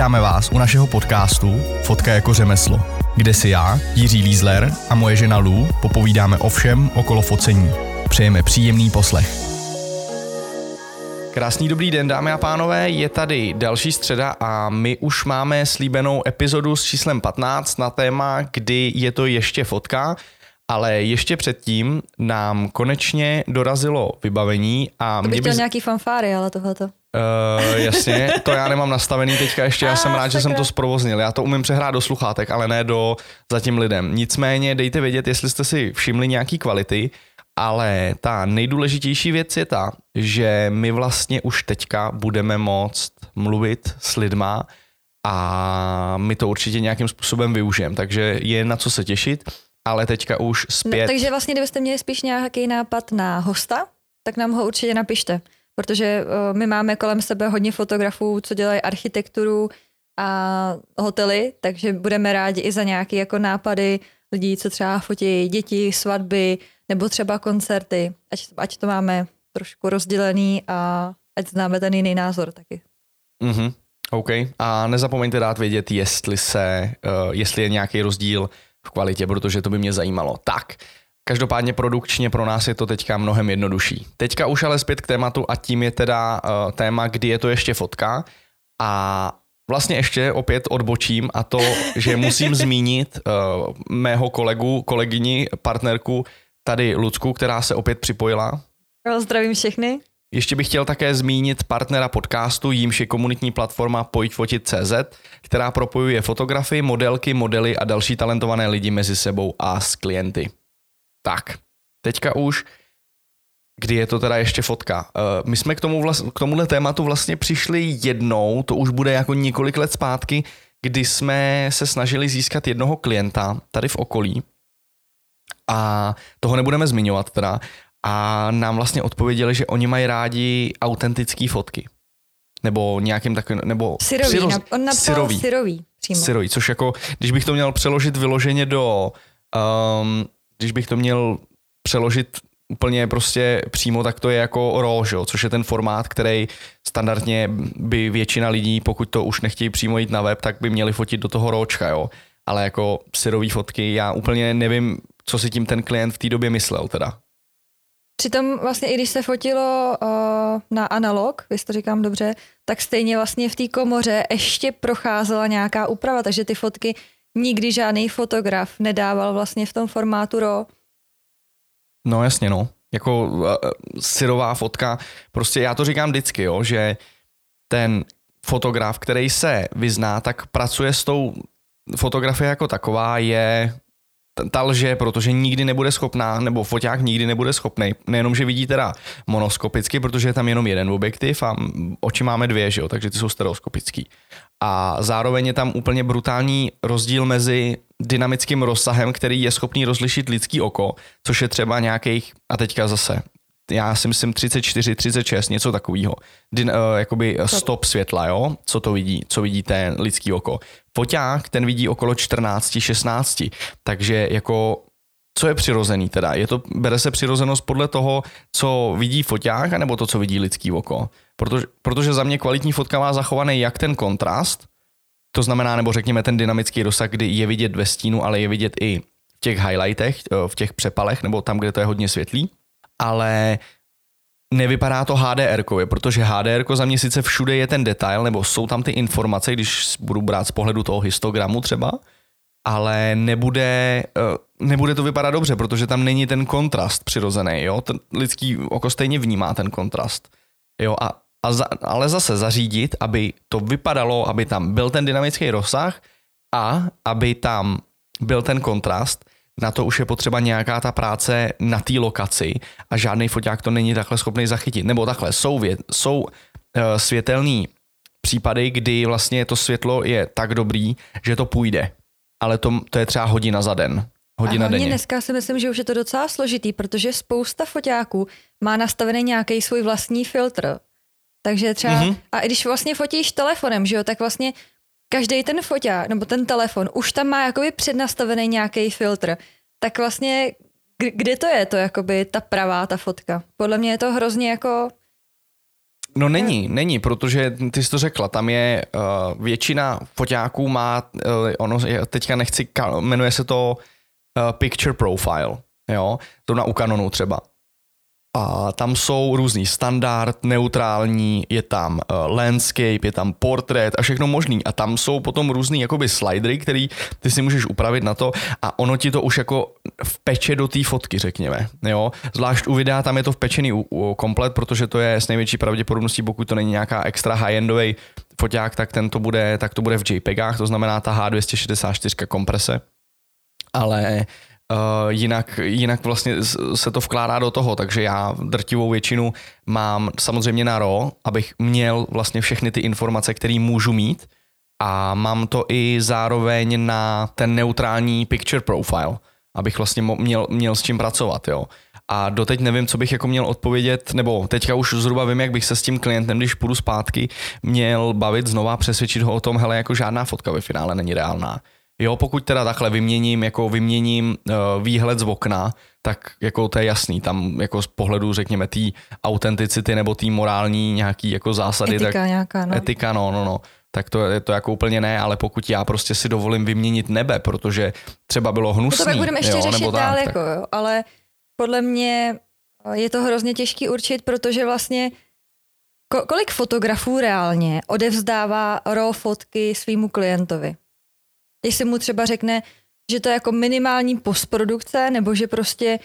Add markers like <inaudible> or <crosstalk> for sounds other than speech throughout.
Vítáme vás u našeho podcastu Fotka jako řemeslo, kde si já, Jiří Lízler a moje žena Lou popovídáme o všem okolo focení. Přejeme příjemný poslech. Krásný dobrý den, dámy a pánové, je tady další středa a my už máme slíbenou epizodu s číslem 15 na téma, kdy je to ještě fotka, ale ještě předtím nám konečně dorazilo vybavení a To bych mě by... nějaký fanfáry, ale tohleto. Uh, jasně, to já nemám nastavený teďka ještě, já jsem rád, že jsem to zprovoznil. Já to umím přehrát do sluchátek, ale ne do zatím lidem. Nicméně dejte vědět, jestli jste si všimli nějaký kvality, ale ta nejdůležitější věc je ta, že my vlastně už teďka budeme moct mluvit s lidma a my to určitě nějakým způsobem využijeme, takže je na co se těšit, ale teďka už No, zpět. takže vlastně, kdybyste měli spíš nějaký nápad na hosta, tak nám ho určitě napište, protože uh, my máme kolem sebe hodně fotografů, co dělají architekturu a hotely, takže budeme rádi i za nějaké jako nápady lidí, co třeba fotí děti, svatby nebo třeba koncerty, ať, ať to máme trošku rozdělený a ať známe ten jiný názor taky. Mhm, OK. A nezapomeňte dát vědět, jestli se, uh, jestli je nějaký rozdíl v kvalitě, protože to by mě zajímalo. Tak, každopádně produkčně pro nás je to teďka mnohem jednodušší. Teďka už ale zpět k tématu a tím je teda uh, téma, kdy je to ještě fotka a vlastně ještě opět odbočím a to, že musím <laughs> zmínit uh, mého kolegu, kolegyni, partnerku tady Lucku, která se opět připojila Zdravím všechny. ještě bych chtěl také zmínit partnera podcastu, jímž je komunitní platforma Pojďfotit.cz, která propojuje fotografy, modelky, modely a další talentované lidi mezi sebou a s klienty. Tak, teďka už, kdy je to teda ještě fotka. Uh, my jsme k, tomu vlast, k tomuhle tématu vlastně přišli jednou, to už bude jako několik let zpátky, kdy jsme se snažili získat jednoho klienta tady v okolí a toho nebudeme zmiňovat teda, a nám vlastně odpověděli, že oni mají rádi autentické fotky. Nebo nějakým takovým, nebo Syrový, přiroz- on napsal syrový. syrový, syrový přímo. Syrový, což jako, když bych to měl přeložit vyloženě do, um, když bych to měl přeložit úplně prostě přímo, tak to je jako že jo? což je ten formát, který standardně by většina lidí, pokud to už nechtějí přímo jít na web, tak by měli fotit do toho RAWčka, jo. Ale jako syrový fotky, já úplně nevím, co si tím ten klient v té době myslel teda. Přitom vlastně i když se fotilo uh, na analog, jestli to říkám dobře, tak stejně vlastně v té komoře ještě procházela nějaká úprava, takže ty fotky nikdy žádný fotograf nedával vlastně v tom formátu RAW. No jasně, no. Jako uh, syrová fotka, prostě já to říkám vždycky, jo, že ten fotograf, který se vyzná, tak pracuje s tou fotografie jako taková, je ta lže, protože nikdy nebude schopná, nebo foťák nikdy nebude schopný, nejenom, že vidí teda monoskopicky, protože je tam jenom jeden objektiv a oči máme dvě, že jo, takže ty jsou stereoskopický. A zároveň je tam úplně brutální rozdíl mezi dynamickým rozsahem, který je schopný rozlišit lidský oko, což je třeba nějakých, a teďka zase, já si myslím 34, 36, něco takového. Uh, jakoby stop světla, jo, co to vidí, co vidí ten lidský oko. Foťák, ten vidí okolo 14, 16, takže jako co je přirozený teda? Je to, bere se přirozenost podle toho, co vidí foťák, anebo to, co vidí lidský oko? Protože, protože za mě kvalitní fotka má zachovaný jak ten kontrast, to znamená, nebo řekněme ten dynamický rozsah, kdy je vidět ve stínu, ale je vidět i v těch highlightech, eh, v těch přepalech, nebo tam, kde to je hodně světlý, ale nevypadá to HDR, protože HDR za mě sice všude je ten detail, nebo jsou tam ty informace, když budu brát z pohledu toho histogramu třeba, ale nebude, eh, nebude to vypadat dobře, protože tam není ten kontrast přirozený, jo? Ten lidský oko stejně vnímá ten kontrast, jo? A, a za, ale zase zařídit, aby to vypadalo, aby tam byl ten dynamický rozsah a aby tam byl ten kontrast, na to už je potřeba nějaká ta práce na té lokaci a žádný foťák to není takhle schopný zachytit. Nebo takhle, jsou, vě, jsou uh, světelný případy, kdy vlastně to světlo je tak dobrý, že to půjde. Ale to, to je třeba hodina za den. Hodina a hlavně denně. dneska si myslím, že už je to docela složitý, protože spousta foťáků má nastavený nějaký svůj vlastní filtr. Takže třeba, Mhm. mm-hmm. a i když vlastně fotíš telefonem, že jo, tak vlastně každý ten foťák, nebo ten telefon, už tam má jakoby přednastavený nějaký filtr. Tak vlastně, kde to je to jakoby ta pravá, ta fotka? Podle mě je to hrozně jako No není, není, protože ty jsi to řekla, tam je uh, většina foťáků má, uh, ono je, teďka nechci, jmenuje se to uh, picture profile, jo, to na u Canonu třeba. A tam jsou různý standard, neutrální, je tam uh, landscape, je tam portrét a všechno možný. A tam jsou potom různý jakoby slidery, který ty si můžeš upravit na to a ono ti to už jako vpeče do té fotky, řekněme. Jo? Zvlášť u videa tam je to vpečený u, u komplet, protože to je s největší pravděpodobností, pokud to není nějaká extra high-endový foťák, tak ten to bude, tak to bude v JPEGách, to znamená ta H264 komprese. Ale Uh, jinak, jinak vlastně se to vkládá do toho, takže já drtivou většinu mám samozřejmě na RAW, abych měl vlastně všechny ty informace, které můžu mít a mám to i zároveň na ten neutrální picture profile, abych vlastně měl, měl s čím pracovat, jo. A doteď nevím, co bych jako měl odpovědět, nebo teďka už zhruba vím, jak bych se s tím klientem, když půjdu zpátky, měl bavit znova, přesvědčit ho o tom, hele, jako žádná fotka ve finále není reálná Jo, pokud teda takhle vyměním, jako vyměním uh, výhled z okna, tak jako to je jasný, tam jako z pohledu řekněme té autenticity nebo té morální nějaký jako zásady. Etika tak, nějaká, no. Etika, no, no, no. Tak to je to jako úplně ne, ale pokud já prostě si dovolím vyměnit nebe, protože třeba bylo hnusný. No to tak budeme ještě jo, řešit nebo dál, tak, jako, jo, ale podle mě je to hrozně těžký určit, protože vlastně kolik fotografů reálně odevzdává raw fotky svýmu klientovi? Když se mu třeba řekne, že to je jako minimální postprodukce, nebo že prostě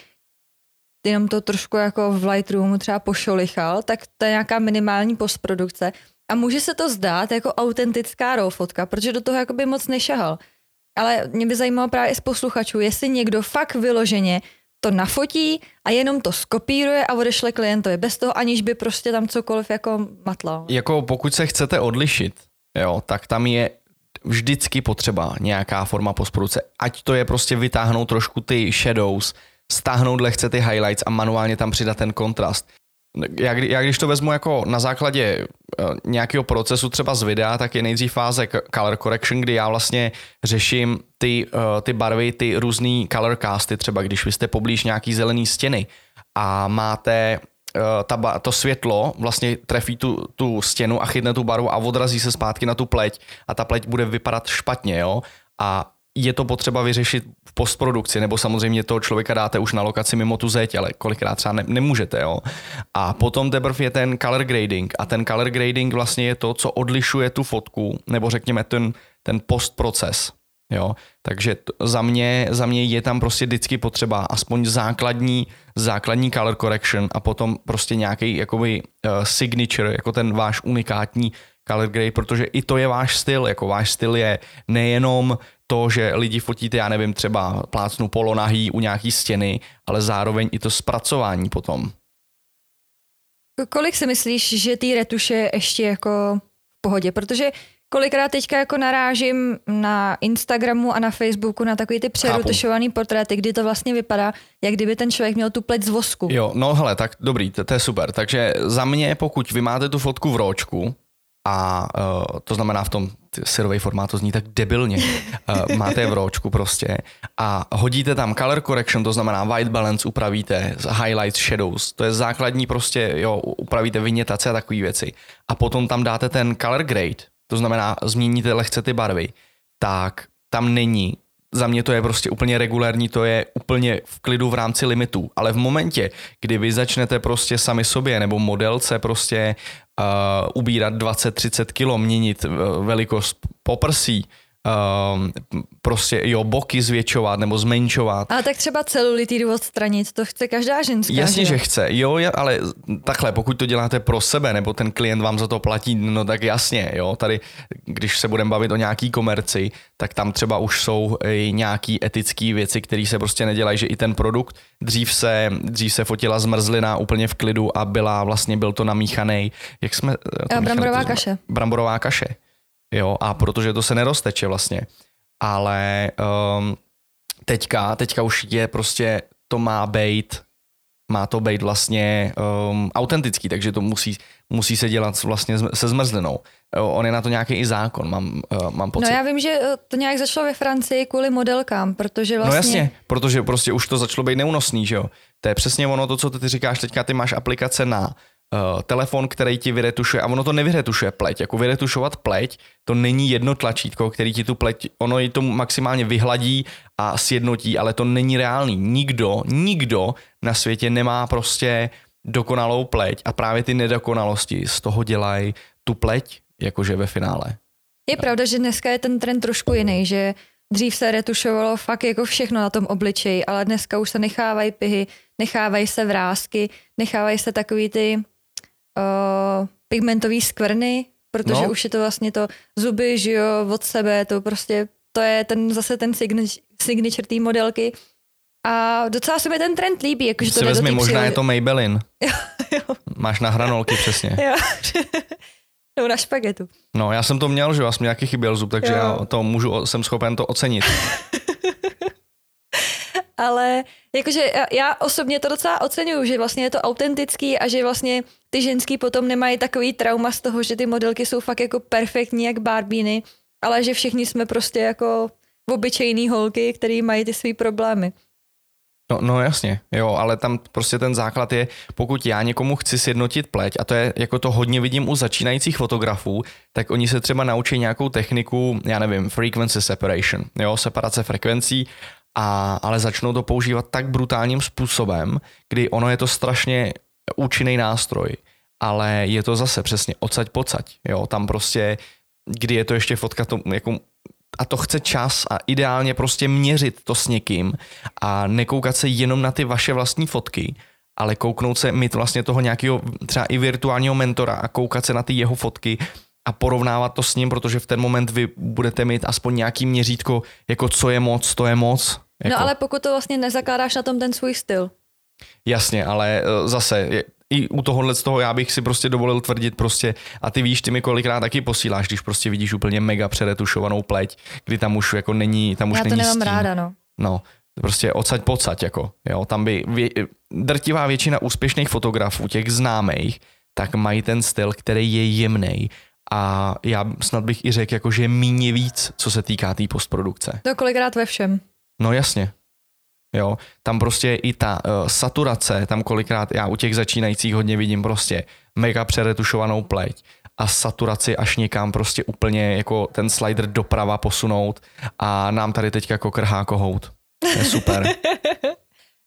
jenom to trošku jako v Lightroomu třeba pošolichal, tak to je nějaká minimální postprodukce. A může se to zdát jako autentická raw fotka, protože do toho jakoby moc nešahal. Ale mě by zajímalo právě i z posluchačů, jestli někdo fakt vyloženě to nafotí a jenom to skopíruje a odešle klientovi, bez toho aniž by prostě tam cokoliv jako matlal. Jako pokud se chcete odlišit, jo, tak tam je vždycky potřeba nějaká forma postprodukce. Ať to je prostě vytáhnout trošku ty shadows, stáhnout lehce ty highlights a manuálně tam přidat ten kontrast. Já, já když to vezmu jako na základě uh, nějakého procesu třeba z videa, tak je nejdřív fáze color correction, kdy já vlastně řeším ty, uh, ty barvy, ty různý color casty, třeba když vy jste poblíž nějaký zelený stěny a máte Eh, ta, to světlo vlastně trefí tu, tu stěnu a chytne tu barvu a odrazí se zpátky na tu pleť a ta pleť bude vypadat špatně, jo. A je to potřeba vyřešit v postprodukci, nebo samozřejmě toho člověka dáte už na lokaci mimo tu zeď, ale kolikrát třeba ne, nemůžete, jo. A potom teprve je ten color grading a ten color grading vlastně je to, co odlišuje tu fotku, nebo řekněme ten, ten postproces. Jo? Takže t- za mě, za mě je tam prostě vždycky potřeba aspoň základní, základní color correction a potom prostě nějaký jakoby uh, signature, jako ten váš unikátní color grade, protože i to je váš styl, jako váš styl je nejenom to, že lidi fotíte, já nevím, třeba plácnu polonahý u nějaký stěny, ale zároveň i to zpracování potom. Kolik si myslíš, že ty retuše ještě jako v pohodě? Protože kolikrát teďka jako narážím na Instagramu a na Facebooku na takový ty přerutušovaný portréty, kdy to vlastně vypadá, jak kdyby ten člověk měl tu pleť z vosku. Jo, no hele, tak dobrý, to, to je super. Takže za mě, pokud vy máte tu fotku v ročku, a uh, to znamená v tom syrový formát, to zní tak debilně. Uh, <laughs> máte je v ročku prostě a hodíte tam color correction, to znamená white balance upravíte, highlights, shadows, to je základní prostě, jo, upravíte vynětace a takové věci. A potom tam dáte ten color grade, to znamená změníte lehce ty barvy, tak tam není za mě to je prostě úplně regulární, to je úplně v klidu v rámci limitů. Ale v momentě, kdy vy začnete prostě sami sobě nebo modelce prostě uh, ubírat 20-30 kilo, měnit uh, velikost poprsí, um, prostě jo, boky zvětšovat nebo zmenšovat. Ale tak třeba celulitidu odstranit, to chce každá ženská. Jasně, že, že chce, jo, ale takhle, pokud to děláte pro sebe, nebo ten klient vám za to platí, no tak jasně, jo, tady, když se budeme bavit o nějaký komerci, tak tam třeba už jsou i nějaký etické věci, které se prostě nedělají, že i ten produkt, dřív se, dřív se fotila zmrzlina úplně v klidu a byla vlastně, byl to namíchaný, jak jsme... To bramborová to, kaše. Bramborová kaše jo, a protože to se nerozteče vlastně. Ale um, teďka, teďka už je prostě, to má být, má to být vlastně um, autentický, takže to musí, musí se dělat vlastně se zmrzlinou. On je na to nějaký i zákon, mám, uh, mám pocit. No já vím, že eh, to nějak začalo ve Francii kvůli modelkám, protože vlastně... No jasně, protože prostě už to začalo být neúnosný, že jo. To je přesně ono, to, co ty říkáš teďka, ty máš aplikace na uh, telefon, který ti vyretušuje, a ono to nevyretušuje pleť, jako vyretušovat pleť, to není jedno tlačítko, který ti tu pleť, ono ji to maximálně vyhladí a sjednotí, ale to není reálný. Nikdo, nikdo na světě nemá prostě dokonalou pleť a právě ty nedokonalosti z toho dělají tu pleť, jakože ve finále. Je pravda, že dneska je ten trend trošku jiný, že dřív se retušovalo fakt jako všechno na tom obličeji, ale dneska už se nechávají pihy, nechávají se vrázky, nechávají se takový ty uh, pigmentové skvrny, protože no. už je to vlastně to zuby, že jo, od sebe, to prostě, to je ten zase ten signature, signature té modelky. A docela se mi ten trend líbí. Jakože to si vezmi, možná přírody. je to Maybelline. <laughs> jo, jo. Máš na hranolky přesně. <laughs> jo. Nebo na špagetu. No, já jsem to měl, že vás mi nějaký chyběl zub, takže jo. já to můžu, jsem schopen to ocenit. <laughs> Ale jakože já, osobně to docela oceňuju, že vlastně je to autentický a že vlastně ty ženský potom nemají takový trauma z toho, že ty modelky jsou fakt jako perfektní jak barbíny, ale že všichni jsme prostě jako obyčejný holky, který mají ty své problémy. No, no jasně, jo, ale tam prostě ten základ je, pokud já někomu chci sjednotit pleť, a to je, jako to hodně vidím u začínajících fotografů, tak oni se třeba naučí nějakou techniku, já nevím, frequency separation, jo, separace frekvencí, a, ale začnou to používat tak brutálním způsobem, kdy ono je to strašně účinný nástroj, ale je to zase přesně odsaď pocať, jo, tam prostě, kdy je to ještě fotka to, jako a to chce čas a ideálně prostě měřit to s někým a nekoukat se jenom na ty vaše vlastní fotky, ale kouknout se, mít vlastně toho nějakého třeba i virtuálního mentora a koukat se na ty jeho fotky a porovnávat to s ním, protože v ten moment vy budete mít aspoň nějaký měřítko, jako co je moc, to je moc. No Jako, ale pokud to vlastně nezakládáš na tom ten svůj styl. Jasně, ale eh, zase i u tohohle z toho já bych si prostě dovolil tvrdit prostě a ty víš, ty mi kolikrát taky posíláš, když prostě vidíš úplně mega přeretušovanou pleť, kdy tam už jako není, tam už Já to není nemám stín. ráda, no. No, prostě odsaď pocať, jako, jo, tam by vě, drtivá většina úspěšných fotografů, těch známých, tak mají ten styl, který je jemný a já snad bych i řekl, jako, že míně víc, co se týká té tý postprodukce. To kolikrát ve všem. No jasně. Jo, tam prostě i ta uh, saturace, tam kolikrát já u těch začínajících hodně vidím prostě mega přeretušovanou pleť a saturaci až někam prostě úplně jako ten slider doprava posunout a nám tady teďka jako krhá kohout. To je super. <laughs>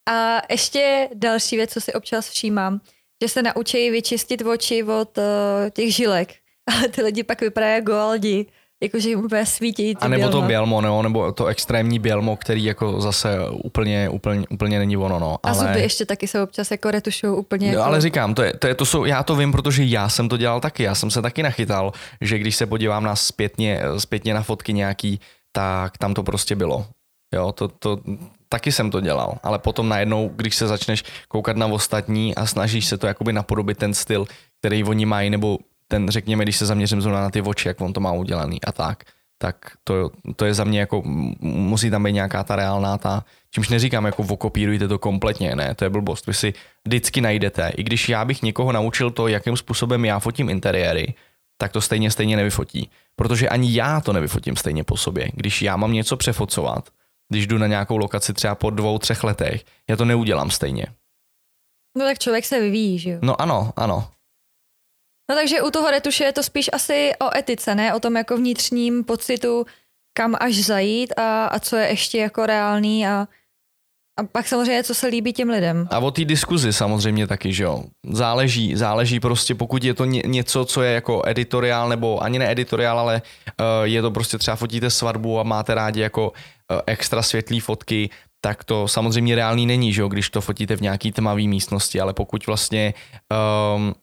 A ještě další věc, co si občas všímám, že se naučí vyčistit oči od uh, těch žilek, <laughs> ale ty lidi pak vypadají jako Goaldi, jakože jim úplně svítí. A nebo to bělmo, no, nebo to extrémní bělmo, který jako zase úplně, úplně, úplně není ono, no. A Ale... zuby ještě taky se občas jako retušují úplně. Jo, jako... ale říkám, to, je, to, je, to jsou, já to vím, protože já jsem to dělal taky, já jsem se taky nachytal, že když se podívám na zpětně, zpětně na fotky nějaký, tak tam to prostě bylo. Jo, to, to, taky jsem to dělal, ale potom najednou, když se začneš koukat na ostatní a snažíš se to jakoby napodobit ten styl, který oni mají, nebo ten, řekněme, když se zaměřím zrovna na ty oči, jak on to má udělaný a tak, tak to, to je za mě jako, musí tam být nějaká ta reálná ta, čímž neříkám jako okopírujte to kompletně, ne, to je blbost, vy si vždycky najdete, i když já bych někoho naučil to, jakým způsobem já fotím interiéry, tak to stejně stejně nevyfotí, protože ani já to nevyfotím stejně po sobě, když já mám něco přefocovat, když jdu na nějakou lokaci třeba po dvou, třech letech, já to neudělám stejně. No tak člověk se vyvíjí, že jo. No ano, ano, No takže u toho retuše je to spíš asi o etice, ne? O tom jako vnitřním pocitu, kam až zajít a, a co je ještě jako reálný a, a pak samozřejmě, co se líbí těm lidem. A o té diskuzi samozřejmě taky, že jo. Záleží, záleží prostě, pokud je to ně, něco, co je jako editoriál, nebo ani ne editoriál, ale uh, je to prostě třeba fotíte svatbu a máte rádi jako uh, extra světlý fotky, tak to samozřejmě reálný není, že jo, když to fotíte v nějaký tmavý místnosti, ale pokud vlastně um,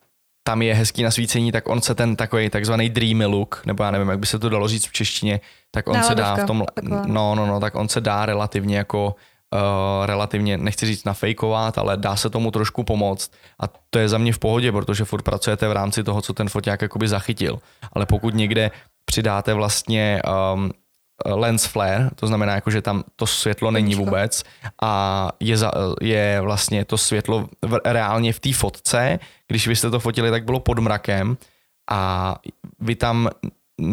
tam je hezký nasvícení, tak on se ten takový takzvaný dreamy look, nebo já nevím, jak by se to dalo říct v češtině, tak on se dá Náladovka v tom, taková. no, no, no, tak on se dá relativně jako uh, relativně, nechci říct nafejkovat, ale dá se tomu trošku pomoct a to je za mě v pohodě, protože furt pracujete v rámci toho, co ten foťák jakoby zachytil. Ale pokud někde přidáte vlastně um, lens flare, to znamená, jako, že tam to světlo není vůbec a je, za, je vlastně to světlo v, reálně v té fotce, když vy jste to fotili, tak bylo pod mrakem a vy tam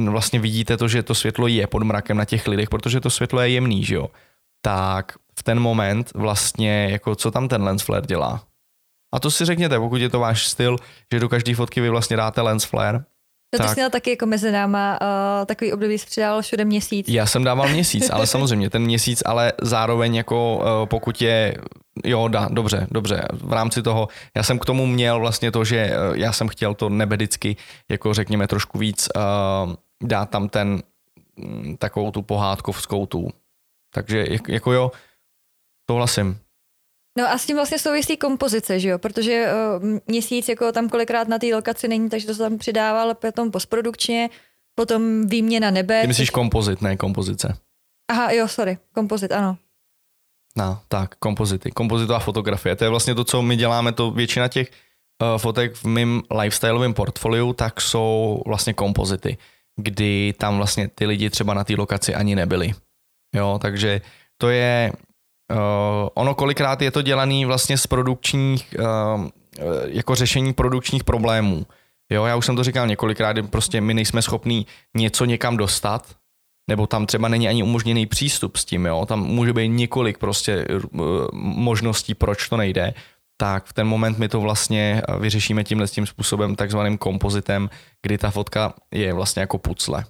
vlastně vidíte to, že to světlo je pod mrakem na těch lidech, protože to světlo je jemný, že jo. Tak v ten moment vlastně, jako co tam ten lens flare dělá? A to si řekněte, pokud je to váš styl, že do každé fotky vy vlastně dáte lens flare, No ty Tak. jsi měl taky jako mezi náma uh, takový období, jsi přidával všude měsíc. Já jsem dával <laughs> měsíc, ale samozřejmě ten měsíc, ale zároveň jako eh, pokud je, jo, dá, dobře, dobře, v rámci toho, já jsem k tomu měl vlastně to, že eh, já jsem chtěl to nebe vždycky, jako řekněme trošku víc, uh, dát tam ten, mm, takovou tu pohádkovskou tu. Takže jak- jako jo, souhlasím. No a s tím vlastně souvisí kompozice, že jo? Protože uh, měsíc jako tam kolikrát na té lokaci není, takže to se tam přidával potom postprodukčně, potom výměna nebe. Ty myslíš kompozit, ne kompozice. Aha, jo, sorry, kompozit, ano. No, tak, kompozity, kompozitová fotografie. To je vlastně to, co my děláme, to většina těch uh, fotek v mém lifestyleovém portfoliu, tak jsou vlastně kompozity, kdy tam vlastně ty lidi třeba na té lokaci ani nebyli. Jo, takže to je, uh, ono kolikrát je to dělaný vlastně z produkčních, uh, jako řešení produkčních problémů. Jo, já už jsem to říkal několikrát, prostě my nejsme schopní něco někam dostat, nebo tam třeba není ani umožněný přístup s tím, jo, tam může být několik prostě možností, proč to nejde, tak v ten moment my to vlastně vyřešíme tímhle tím způsobem, takzvaným kompozitem, kdy ta fotka je vlastně jako pucle.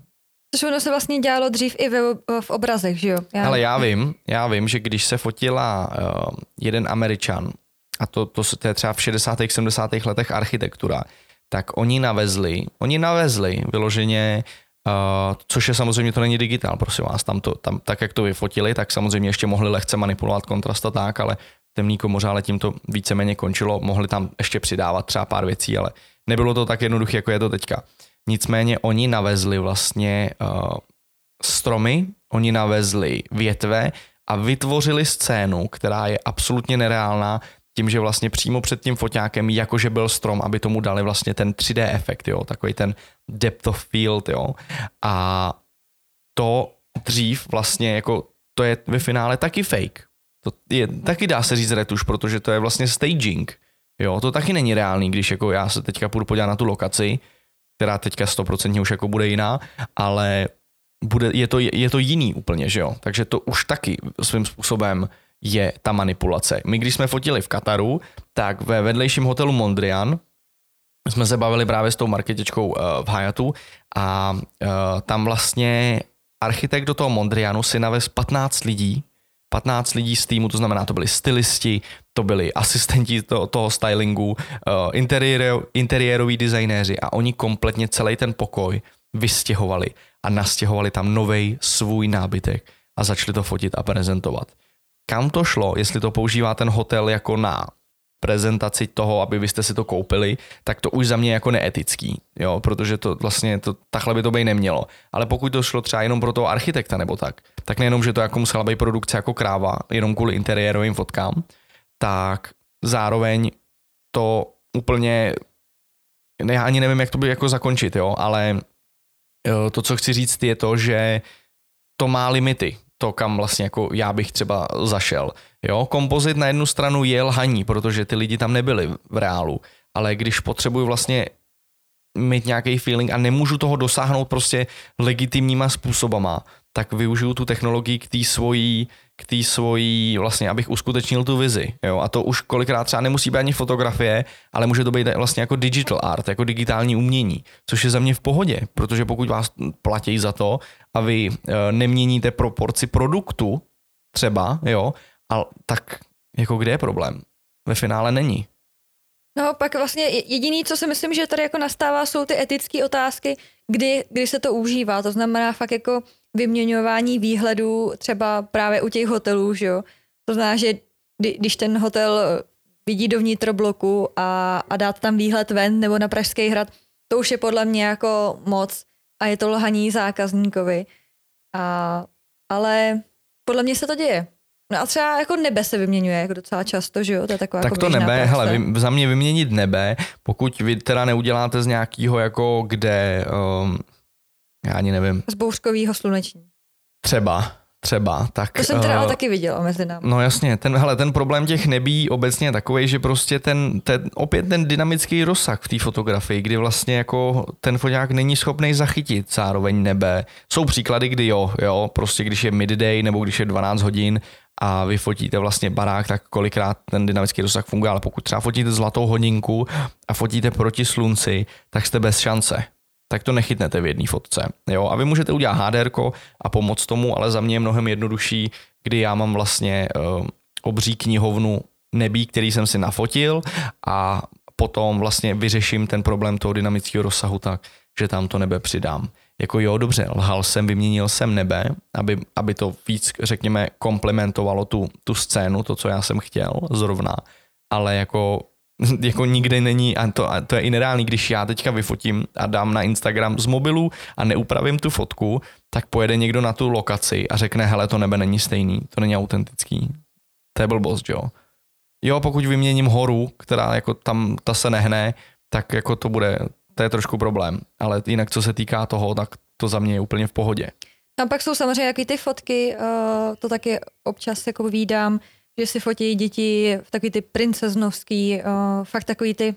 Což ono se vlastně dělalo dřív i ve, v obrazech, že jo? Já, Ale já vím, já vím, že když se fotila uh, jeden Američan, a to, to, to je třeba v 60. 70. letech architektura, tak oni navezli, oni navezli vyloženě, uh, což je samozřejmě to není digitál, prosím vás, tam, to, tam tak, jak to vyfotili, tak samozřejmě ještě mohli lehce manipulovat kontrast a tak, ale temný komořále tím to víceméně končilo, mohli tam ještě přidávat třeba pár věcí, ale nebylo to tak jednoduché, jako je to teďka. Nicméně oni navezli vlastně uh, stromy, oni navezli větve a vytvořili scénu, která je absolutně nereálná, tím, že vlastně přímo před tím foťákem, jakože byl strom, aby tomu dali vlastně ten 3D efekt, jo, takový ten depth of field, jo. A to dřív vlastně jako, to je ve finále taky fake. To je, taky dá se říct retuš, protože to je vlastně staging. Jo, to taky není reálný, když jako já se teďka půjdu podívat na tu lokaci, která teďka 100% už jako bude jiná, ale bude, je, to, je to jiný úplně, že jo? Takže to už taky svým způsobem je ta manipulace. My když jsme fotili v Kataru, tak ve vedlejším hotelu Mondrian jsme se bavili právě s tou marketičkou uh, v Hayatu a uh, tam vlastně architekt do toho Mondrianu si navez 15 lidí, 15 lidí z týmu, to znamená, to byli stylisti, to byli asistenti to, toho stylingu, uh, interiéro, interiéroví designéři a oni kompletně celý ten pokoj vystěhovali a nastěhovali tam novej svůj nábytek a začali to fotit a prezentovat. Kam to šlo, jestli to používá ten hotel jako na prezentaci toho, aby vy jste si to koupili, tak to už za mě jako neetický, jo, protože to vlastně to, takhle by to být nemělo. Ale pokud to šlo třeba jenom pro toho architekta nebo tak, tak nejenom, že to jako musela být produkce jako kráva, jenom kvůli interiérovým fotkám, tak zároveň to úplně, ne, já ani nevím, jak to by jako zakončit, jo, ale to, co chci říct, je to, že to má limity, to, kam vlastně jako já bych třeba zašel. Jo, kompozit na jednu stranu je lhaní, protože ty lidi tam nebyli v reálu, ale když potřebuju vlastně mít nějaký feeling a nemůžu toho dosáhnout prostě legitimníma způsobama, tak využiju tu technologii k té svojí, k té svojí, vlastně, abych uskutečnil tu vizi. Jo? A to už kolikrát třeba nemusí být ani fotografie, ale může to být vlastně jako digital art, jako digitální umění, což je za mě v pohodě, protože pokud vás platí za to a vy e, neměníte proporci produktu třeba, jo, a tak jako kde je problém? Ve finále není. No pak vlastně jediný, co si myslím, že tady jako nastává, jsou ty etické otázky, kdy, kdy se to užívá. To znamená fakt jako vyměňování výhledů třeba právě u těch hotelů, že jo. To znamená, že kdy, když ten hotel vidí do vnitrobloku a, a dát tam výhled ven nebo na Pražský hrad, to už je podle mě jako moc a je to lhaní zákazníkovi. A, ale podle mě se to děje. No a třeba jako nebe se vyměňuje jako docela často, že jo? To je taková tak jako to nebe, praxe. hele, vy, za mě vyměnit nebe, pokud vy teda neuděláte z nějakého jako kde, um, já ani nevím, Z bouřkovýho sluneční. třeba, třeba, tak... To jsem teda uh, ale taky viděla mezi námi. No jasně, ten, hele, ten problém těch nebí obecně je takový, že prostě ten, ten, opět ten dynamický rozsah v té fotografii, kdy vlastně jako ten foťák není schopný zachytit zároveň nebe. Jsou příklady, kdy jo, jo, prostě když je midday nebo když je 12 hodin a vy fotíte vlastně barák, tak kolikrát ten dynamický rozsah funguje, ale pokud třeba fotíte zlatou hodinku a fotíte proti slunci, tak jste bez šance tak to nechytnete v jedné fotce. Jo? A vy můžete udělat HDR a pomoct tomu, ale za mě je mnohem jednodušší, kdy já mám vlastně uh, obří knihovnu nebí, který jsem si nafotil a potom vlastně vyřeším ten problém toho dynamického rozsahu tak, že tam to nebe přidám. Jako jo, dobře, lhal jsem, vyměnil jsem nebe, aby, aby to víc, řekněme, komplementovalo tu, tu scénu, to, co já jsem chtěl zrovna, ale jako <laughs> jako nikde není, a to, a to je i nereálný, když já teďka vyfotím a dám na Instagram z mobilu a neupravím tu fotku, tak pojede někdo na tu lokaci a řekne, hele, to nebe není stejný, to není autentický. To je blbost, jo. Jo, pokud vyměním horu, která jako tam, ta se nehne, tak jako to bude, to je trošku problém. Ale jinak, co se týká toho, tak to za mě je úplně v pohodě. Tam pak jsou samozřejmě jaký ty fotky, uh, to taky občas jako výdám, že si fotí děti v takový ty princeznovský, uh, fakt takový ty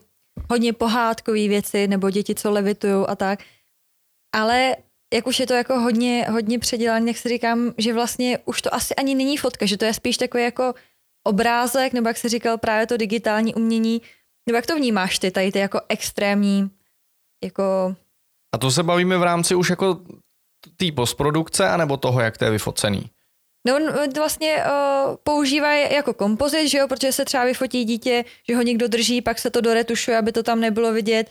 hodně pohádkový věci, nebo děti, co levitují a tak. Ale jak už je to jako hodně, hodně předělané, jak si říkám, že vlastně už to asi ani není fotka, že to je spíš takový jako obrázek, nebo jak se říkal právě to digitální umění, nebo jak to vnímáš ty, tady ty jako extrémní, jako... A to se bavíme v rámci už jako té postprodukce, anebo toho, jak to je vyfocený? No vlastně uh, používají jako kompozit, že jo, protože se třeba vyfotí dítě, že ho někdo drží, pak se to doretušuje, aby to tam nebylo vidět.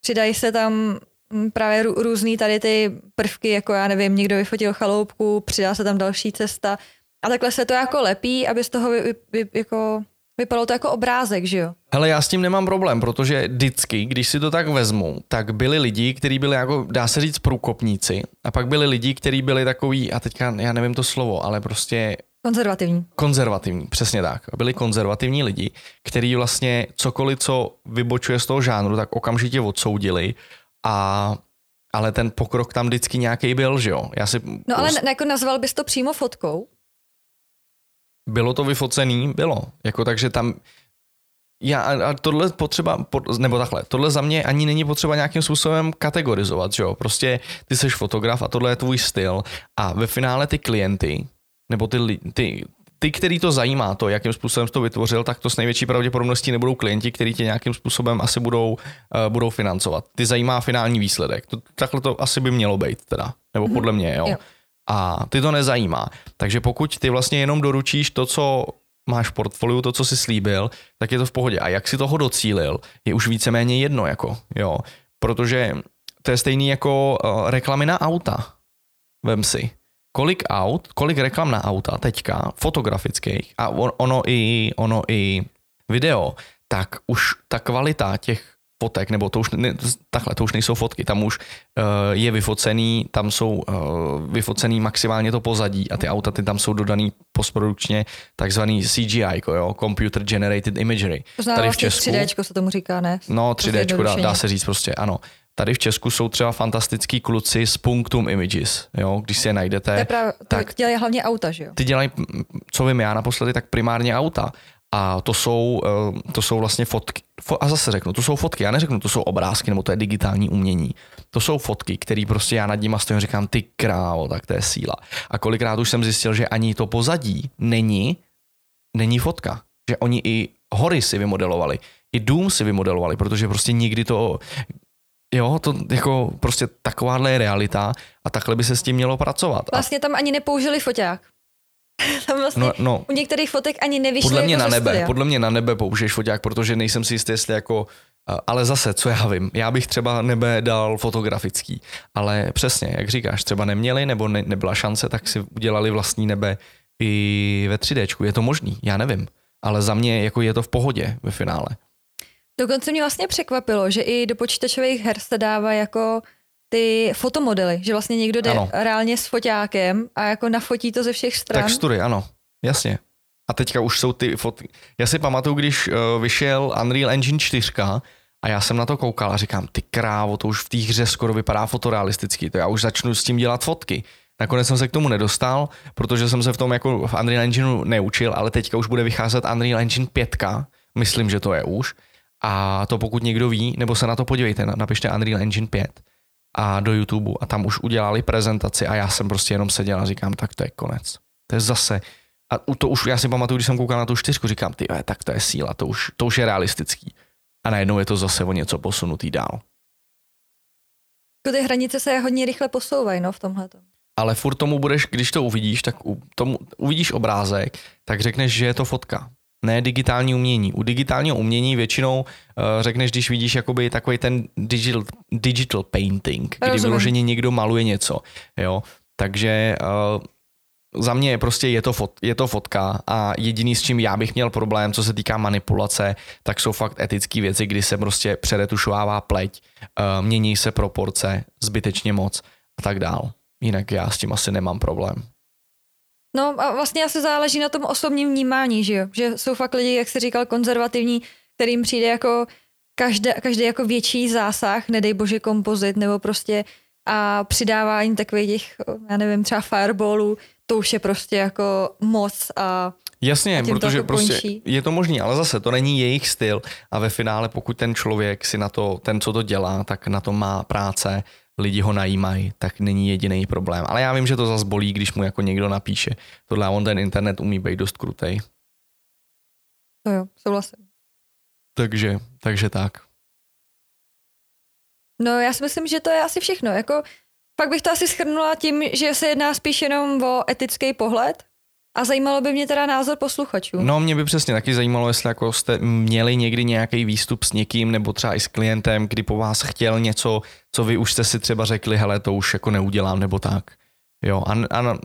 Přidají se tam hm, právě rů, různý tady ty prvky, jako já nevím, někdo vyfotil chaloupku, přidá se tam další cesta. A takhle se to jako lepí, aby z toho vy, vy, jako Vypadalo to jako obrázek, že jo? Hele, já s tím nemám problém, protože vždycky, když si to tak vezmu, tak byli lidi, kteří byli jako, dá se říct, průkopníci. A pak byli lidi, kteří byli takový, a teďka já nevím to slovo, ale prostě... Konzervativní. Konzervativní, přesně tak. Byli konzervativní lidi, kteří vlastně cokoliv, co vybočuje z toho žánru, tak okamžitě odsoudili a ale ten pokrok tam vždycky nějaký byl, že jo? Já si no ale jako nazval bys to přímo fotkou? Bylo to vyfocený? Bylo. Jako takže tam já, a tohle potřeba, nebo takhle, tohle za mě ani není potřeba nějakým způsobem kategorizovat, že jo? Prostě ty jsi fotograf a tohle je tvůj styl a ve finále ty klienty, nebo ty, ty, ty, který to zajímá, to, jakým způsobem jsi to vytvořil, tak to s největší pravděpodobností nebudou klienti, kteří tě nějakým způsobem asi budou, uh, budou financovat. Ty zajímá finální výsledek. To, takhle to asi by mělo být teda, nebo podle mě, jo. jo a ty to nezajímá. Takže pokud ty vlastně jenom doručíš to, co máš v portfoliu, to, co jsi slíbil, tak je to v pohodě. A jak si toho docílil, je už víceméně jedno, jako, jo. Protože to je stejný jako uh, reklamy na auta. Vem si. Kolik aut, kolik reklam na auta teďka, fotografických, a ono i, ono i video, tak už ta kvalita těch fotek, nebo to už, ne, takhle, to už nejsou fotky, tam už uh, je vyfocený, tam jsou uh, vyfocený maximálně to pozadí a ty auta ty tam jsou dodaný postprodukčně takzvaný CGI, jako jo, Computer Generated Imagery. To znamená Tady v vlastně Česku, 3D se tomu říká, ne? No 3D, dá, dá se říct prostě, ano. Tady v Česku jsou třeba fantastický kluci z Punctum Images, jo, když si je najdete. To, je právě, tak, dělají hlavně auta, že jo? Ty dělají, co vím já naposledy, tak primárně auta. A to jsou, eh, to jsou vlastně fotky. A zase řeknu, to jsou fotky, já neřeknu, to jsou obrázky, nebo to je digitální umění. To jsou fotky, které prostě já nad nimi stojím říkám, ty krávo, tak to je síla. A kolikrát už jsem zjistil, že ani to pozadí není, není fotka. Že oni i hory si vymodelovali, i dům si vymodelovali, protože prostě nikdy to, Jo, to jako prostě takováhle je realita a takhle by se s tím mělo pracovat. Vlastně tam ani nepoužili foťák. <laughs> Tam vlastně no, no, u některých fotek ani nevyšly podle mě jako na nebe, studia. Podle mě na nebe použiješ foťák, protože nejsem si jistý, jestli jako ale zase, co já vím, já bych třeba nebe dal fotografický, ale přesně, jak říkáš, třeba neměli nebo ne, nebyla šance, tak si udělali vlastní nebe i ve 3D. Je to možný, já nevím, ale za mě jako je to v pohodě ve finále. Dokonce mě vlastně překvapilo, že i do počítačových her se dává jako ty fotomodely, že vlastně někdo jde ano. reálně s foťákem a jako nafotí to ze všech stran. Textury, ano, jasně. A teďka už jsou ty fotky. Já si pamatuju, když uh, vyšel Unreal Engine 4 a já jsem na to koukal a říkám, ty krávo, to už v té hře skoro vypadá fotorealisticky, to já už začnu s tím dělat fotky. Nakonec jsem se k tomu nedostal, protože jsem se v tom jako v Unreal Engineu neučil, ale teďka už bude vycházet Unreal Engine 5, myslím, že to je už. A to pokud někdo ví, nebo se na to podívejte, napište Unreal Engine 5 a do YouTube a tam už udělali prezentaci a já jsem prostě jenom seděl a říkám, tak to je konec. To je zase, a to už, já si pamatuju, když jsem koukal na tu čtyřku, říkám, ty, tak to je síla, to už, to už je realistický. A najednou je to zase o něco posunutý dál. Ty hranice se hodně rychle posouvají no, v tomhle. Ale furt tomu budeš, když to uvidíš, tak u, tomu, uvidíš obrázek, tak řekneš, že je to fotka ne digitální umění. U digitálního umění většinou uh, řekneš, když vidíš jakoby takový ten digital, digital painting, kdy Rozumím. vyloženě někdo maluje něco, jo. Takže uh, za mě je prostě je to, fot, je to fotka a jediný s čím já bych měl problém, co se týká manipulace, tak jsou fakt etické věci, kdy se prostě předetušovává pleť, uh, mění se proporce zbytečně moc a tak dál. Jinak já s tím asi nemám problém. No a vlastně asi záleží na tom osobním vnímání, že jo? Že jsou fakt lidi, jak jsi říkal, konzervativní, kterým přijde jako každý, každý jako větší zásah, nedej bože kompozit, nebo prostě a přidávání takových těch, já nevím, třeba fireballů, to už je prostě jako moc a Jasně, protože jako prostě končí. je to možný, ale zase to není jejich styl a ve finále pokud ten člověk si na to, ten, co to dělá, tak na to má práce lidi ho najímají, tak není jediný problém. Ale já vím, že to zase bolí, když mu jako někdo napíše. Tohle on ten internet umí být dost krutej. To jo, souhlasím. Takže, takže tak. No já si myslím, že to je asi všechno. Jako, pak bych to asi schrnula tím, že se jedná spíš jenom o etický pohled a zajímalo by mě teda názor posluchačů. No mě by přesně taky zajímalo, jestli jako jste měli někdy nějaký výstup s někým nebo třeba i s klientem, kdy po vás chtěl něco, co vy už jste si třeba řekli, hele, to už jako neudělám nebo tak. Jo, a, a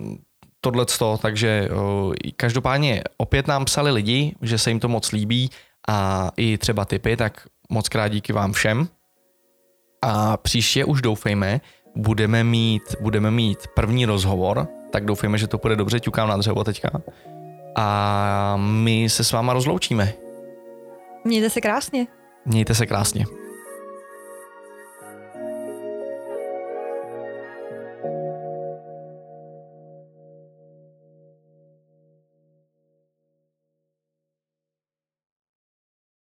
tohle to, takže o, každopádně opět nám psali lidi, že se jim to moc líbí a i třeba typy, tak moc krát díky vám všem. A příště už doufejme, budeme mít, budeme mít první rozhovor tak doufejme, že to půjde dobře, ťukám na dřevo teďka. A my se s váma rozloučíme. Mějte se krásně. Mějte se krásně.